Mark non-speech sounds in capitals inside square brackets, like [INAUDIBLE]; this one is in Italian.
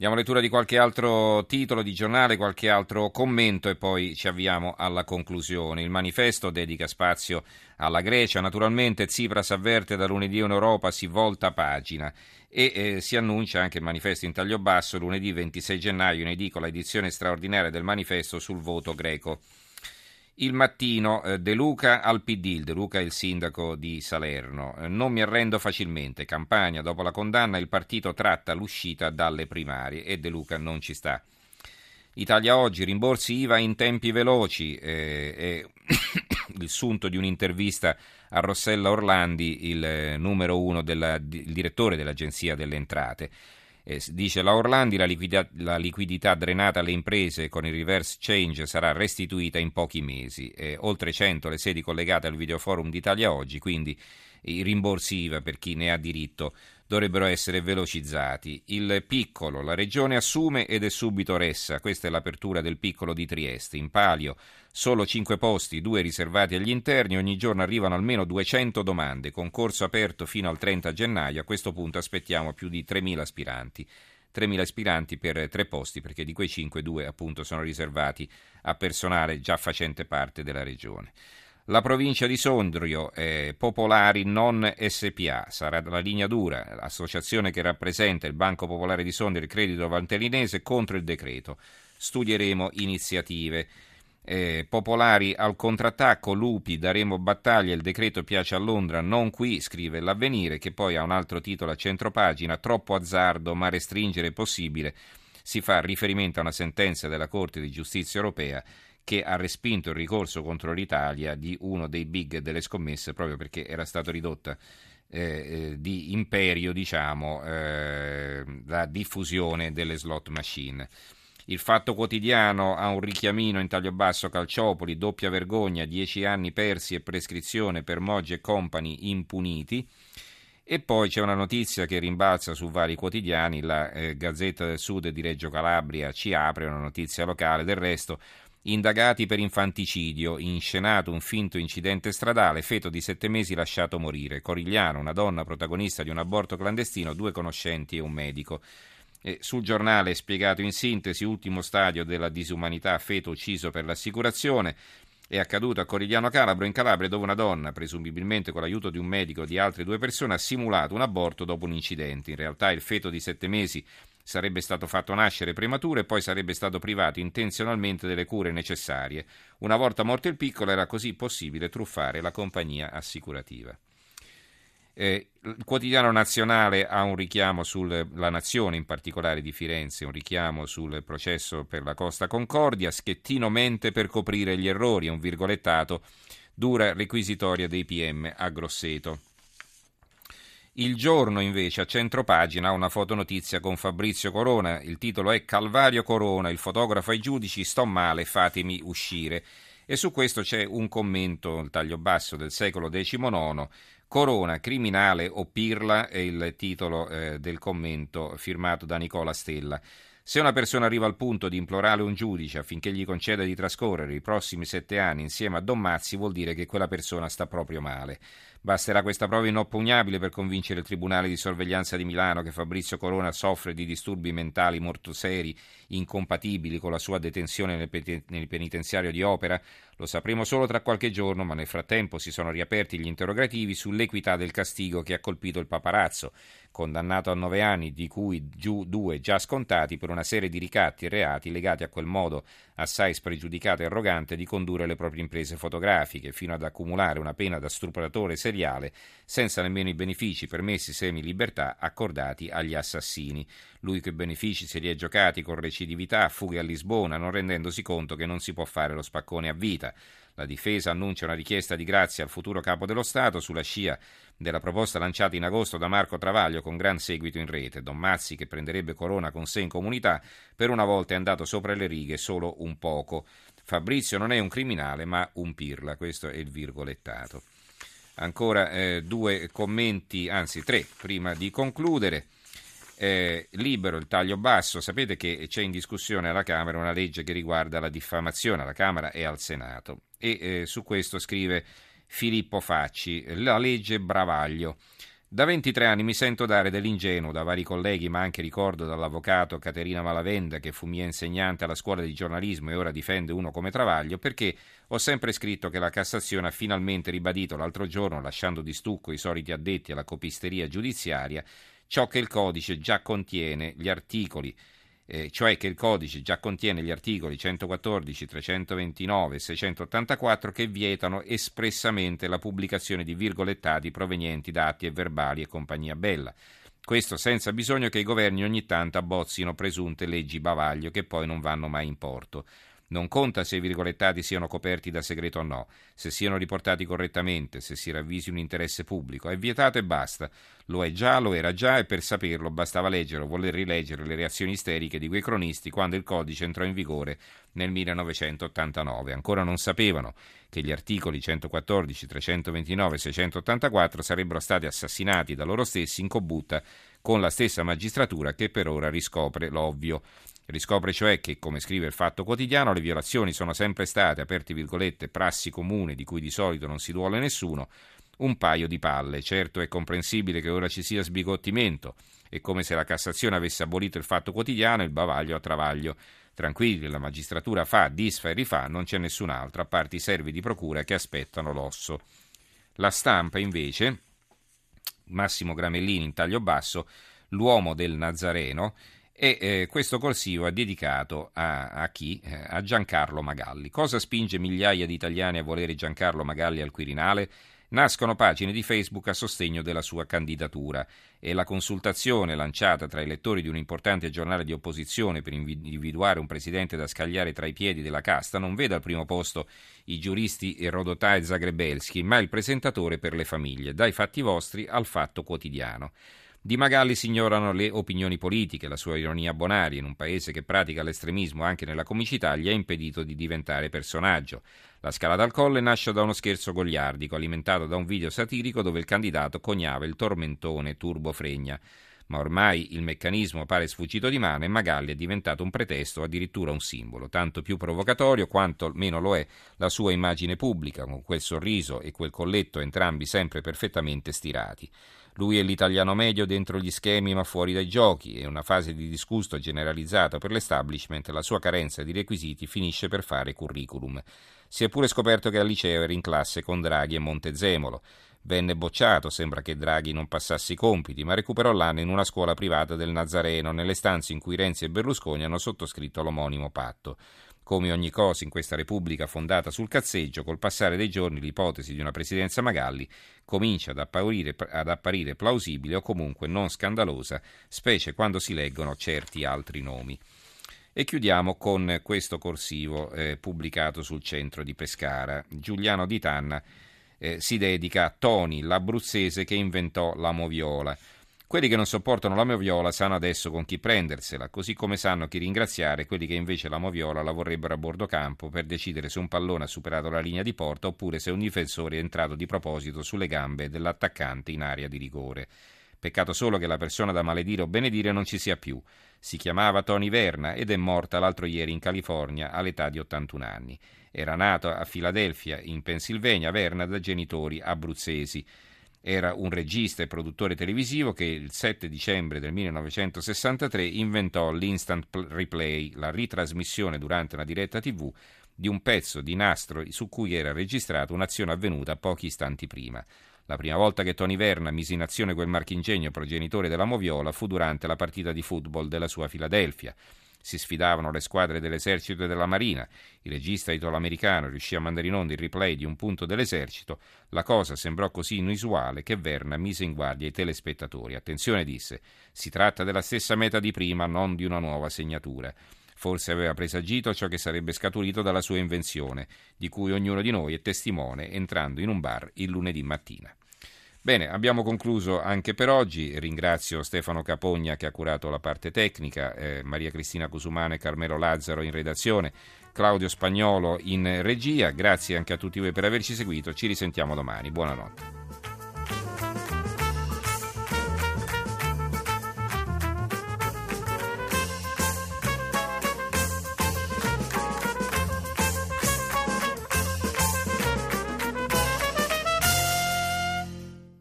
Diamo lettura di qualche altro titolo di giornale, qualche altro commento e poi ci avviamo alla conclusione. Il manifesto dedica spazio alla Grecia. Naturalmente Tsipras avverte da lunedì in Europa si volta pagina e eh, si annuncia anche il manifesto in taglio basso lunedì 26 gennaio in edicola edizione straordinaria del manifesto sul voto greco. Il mattino, eh, De Luca al PD, De Luca è il sindaco di Salerno. Eh, non mi arrendo facilmente. Campagna, dopo la condanna, il partito tratta l'uscita dalle primarie e De Luca non ci sta. Italia oggi, rimborsi IVA in tempi veloci. Eh, è [COUGHS] il sunto di un'intervista a Rossella Orlandi, il eh, numero uno, il direttore dell'Agenzia delle Entrate. Dice la Orlandi, la liquidità, la liquidità, drenata alle imprese con il reverse change sarà restituita in pochi mesi. Eh, oltre 100 le sedi collegate al videoforum d'Italia oggi, quindi i rimborsi IVA per chi ne ha diritto dovrebbero essere velocizzati. Il piccolo, la regione assume ed è subito ressa. Questa è l'apertura del piccolo di Trieste. In palio solo 5 posti, 2 riservati agli interni. Ogni giorno arrivano almeno 200 domande. Concorso aperto fino al 30 gennaio. A questo punto aspettiamo più di 3.000 aspiranti. 3.000 aspiranti per tre posti, perché di quei 5, 2 appunto sono riservati a personale già facente parte della regione. La provincia di Sondrio, eh, Popolari non SPA, sarà la linea dura, l'associazione che rappresenta il Banco Popolare di Sondrio e il Credito Valtellinese contro il decreto. Studieremo iniziative. Eh, popolari al contrattacco, lupi, daremo battaglia, il decreto piace a Londra, non qui, scrive l'avvenire, che poi ha un altro titolo a centropagina, troppo azzardo, ma restringere è possibile. Si fa riferimento a una sentenza della Corte di Giustizia europea che ha respinto il ricorso contro l'Italia di uno dei big delle scommesse proprio perché era stato ridotta eh, eh, di imperio, diciamo, eh, la diffusione delle slot machine. Il Fatto Quotidiano ha un richiamino in taglio basso Calciopoli, doppia vergogna, dieci anni persi e prescrizione per Moggi e compagni impuniti. E poi c'è una notizia che rimbalza su vari quotidiani, la eh, Gazzetta del Sud di Reggio Calabria ci apre una notizia locale, del resto Indagati per infanticidio, inscenato un finto incidente stradale, feto di sette mesi lasciato morire. Corigliano, una donna protagonista di un aborto clandestino, due conoscenti e un medico. E sul giornale spiegato in sintesi, ultimo stadio della disumanità, feto ucciso per l'assicurazione. È accaduto a Corigliano Calabro, in Calabria, dove una donna, presumibilmente con l'aiuto di un medico e di altre due persone, ha simulato un aborto dopo un incidente. In realtà il feto di sette mesi sarebbe stato fatto nascere prematuro e poi sarebbe stato privato intenzionalmente delle cure necessarie. Una volta morto il piccolo era così possibile truffare la compagnia assicurativa. Eh, il quotidiano nazionale ha un richiamo sulla nazione, in particolare di Firenze, un richiamo sul processo per la Costa Concordia, Schettino mente per coprire gli errori, un virgolettato, dura requisitoria dei PM a Grosseto. Il giorno invece a centro pagina una fotonotizia con Fabrizio Corona, il titolo è Calvario Corona, il fotografo ai giudici, sto male, fatemi uscire. E su questo c'è un commento, il taglio basso del secolo XIX, Corona, criminale o pirla è il titolo eh, del commento firmato da Nicola Stella. Se una persona arriva al punto di implorare un giudice affinché gli conceda di trascorrere i prossimi sette anni insieme a Don Mazzi, vuol dire che quella persona sta proprio male. Basterà questa prova inoppugnabile per convincere il Tribunale di sorveglianza di Milano che Fabrizio Corona soffre di disturbi mentali molto seri, incompatibili con la sua detenzione nel penitenziario di Opera. Lo sapremo solo tra qualche giorno, ma nel frattempo si sono riaperti gli interrogativi sull'equità del castigo che ha colpito il paparazzo, condannato a nove anni, di cui giù due già scontati per una serie di ricatti e reati legati a quel modo assai spregiudicato e arrogante di condurre le proprie imprese fotografiche, fino ad accumulare una pena da stupratore seriale senza nemmeno i benefici permessi semi-libertà accordati agli assassini. Lui che benefici se li è giocati con recidività, fughe a Lisbona, non rendendosi conto che non si può fare lo spaccone a vita. La difesa annuncia una richiesta di grazia al futuro capo dello Stato sulla scia della proposta lanciata in agosto da Marco Travaglio con gran seguito in rete. Don Mazzi, che prenderebbe Corona con sé in comunità, per una volta è andato sopra le righe solo un poco. Fabrizio non è un criminale, ma un pirla. Questo è il virgolettato. Ancora eh, due commenti, anzi tre, prima di concludere. Eh, libero il taglio basso, sapete che c'è in discussione alla Camera una legge che riguarda la diffamazione alla Camera e al Senato e eh, su questo scrive Filippo Facci, la legge Bravaglio. Da 23 anni mi sento dare dell'ingenuo da vari colleghi, ma anche ricordo dall'avvocato Caterina Malavenda, che fu mia insegnante alla scuola di giornalismo e ora difende uno come Travaglio, perché ho sempre scritto che la Cassazione ha finalmente ribadito l'altro giorno, lasciando di stucco i soliti addetti alla copisteria giudiziaria, ciò che il codice già contiene, gli articoli eh, cioè che il codice già contiene gli articoli 114, 329 e 684 che vietano espressamente la pubblicazione di virgolettati provenienti da atti e verbali e compagnia bella. Questo senza bisogno che i governi ogni tanto abbozzino presunte leggi bavaglio che poi non vanno mai in porto. Non conta se i virgolettati siano coperti da segreto o no, se siano riportati correttamente, se si ravvisi un interesse pubblico. È vietato e basta. Lo è già, lo era già e per saperlo bastava leggere o voler rileggere le reazioni isteriche di quei cronisti quando il codice entrò in vigore nel 1989. Ancora non sapevano che gli articoli 114, 329 e 684 sarebbero stati assassinati da loro stessi in combutta con la stessa magistratura che per ora riscopre l'ovvio. Riscopre cioè che, come scrive il Fatto Quotidiano, le violazioni sono sempre state, aperte virgolette, prassi comune di cui di solito non si duole nessuno, un paio di palle. Certo è comprensibile che ora ci sia sbigottimento, è come se la Cassazione avesse abolito il Fatto Quotidiano e il bavaglio a travaglio. Tranquilli, la magistratura fa, disfa e rifà, non c'è nessun altro, a parte i servi di procura che aspettano l'osso. La stampa, invece, Massimo Gramellini in taglio basso, l'uomo del Nazareno, e eh, questo corsivo è dedicato a, a chi? Eh, a Giancarlo Magalli. Cosa spinge migliaia di italiani a volere Giancarlo Magalli al Quirinale? Nascono pagine di Facebook a sostegno della sua candidatura e la consultazione lanciata tra i lettori di un importante giornale di opposizione per individuare un presidente da scagliare tra i piedi della casta non vede al primo posto i giuristi Rodotà e Zagrebelski, ma il presentatore per le famiglie, dai fatti vostri al fatto quotidiano. Di Magalli si ignorano le opinioni politiche, la sua ironia bonaria in un paese che pratica l'estremismo anche nella comicità gli ha impedito di diventare personaggio. La scalata al colle nasce da uno scherzo goliardico alimentato da un video satirico dove il candidato coniava il tormentone Turbo Fregna. Ma ormai il meccanismo pare sfuggito di mano e Magalli è diventato un pretesto, addirittura un simbolo, tanto più provocatorio quanto meno lo è la sua immagine pubblica, con quel sorriso e quel colletto entrambi sempre perfettamente stirati. Lui è l'italiano medio dentro gli schemi ma fuori dai giochi e una fase di disgusto generalizzato per l'establishment, la sua carenza di requisiti finisce per fare curriculum. Si è pure scoperto che al liceo era in classe con Draghi e Montezemolo. Venne bocciato, sembra che Draghi non passasse i compiti, ma recuperò l'anno in una scuola privata del Nazareno, nelle stanze in cui Renzi e Berlusconi hanno sottoscritto l'omonimo patto. Come ogni cosa in questa Repubblica fondata sul cazzeggio, col passare dei giorni l'ipotesi di una presidenza Magalli comincia ad apparire, ad apparire plausibile o comunque non scandalosa, specie quando si leggono certi altri nomi. E chiudiamo con questo corsivo eh, pubblicato sul centro di Pescara. Giuliano Di Tanna eh, si dedica a Toni, l'abruzzese che inventò la moviola. Quelli che non sopportano la moviola sanno adesso con chi prendersela, così come sanno chi ringraziare quelli che invece la moviola la vorrebbero a bordo campo per decidere se un pallone ha superato la linea di porta oppure se un difensore è entrato di proposito sulle gambe dell'attaccante in area di rigore. Peccato solo che la persona da maledire o benedire non ci sia più. Si chiamava Tony Verna ed è morta l'altro ieri in California all'età di 81 anni. Era nato a Filadelfia, in Pennsylvania, Verna da genitori abruzzesi. Era un regista e produttore televisivo che il 7 dicembre del 1963 inventò l'instant replay, la ritrasmissione durante una diretta TV di un pezzo di nastro su cui era registrata un'azione avvenuta pochi istanti prima. La prima volta che Tony Verna mise in azione quel marchingegno progenitore della Moviola fu durante la partita di football della sua Filadelfia. Si sfidavano le squadre dell'esercito e della marina. Il regista italo-americano riuscì a mandare in onda il replay di un punto dell'esercito. La cosa sembrò così inusuale che Verna mise in guardia i telespettatori. Attenzione, disse, si tratta della stessa meta di prima, non di una nuova segnatura. Forse aveva presagito ciò che sarebbe scaturito dalla sua invenzione, di cui ognuno di noi è testimone entrando in un bar il lunedì mattina. Bene, abbiamo concluso anche per oggi. Ringrazio Stefano Capogna che ha curato la parte tecnica, eh, Maria Cristina Cusumano e Carmelo Lazzaro in redazione, Claudio Spagnolo in regia. Grazie anche a tutti voi per averci seguito. Ci risentiamo domani. Buonanotte.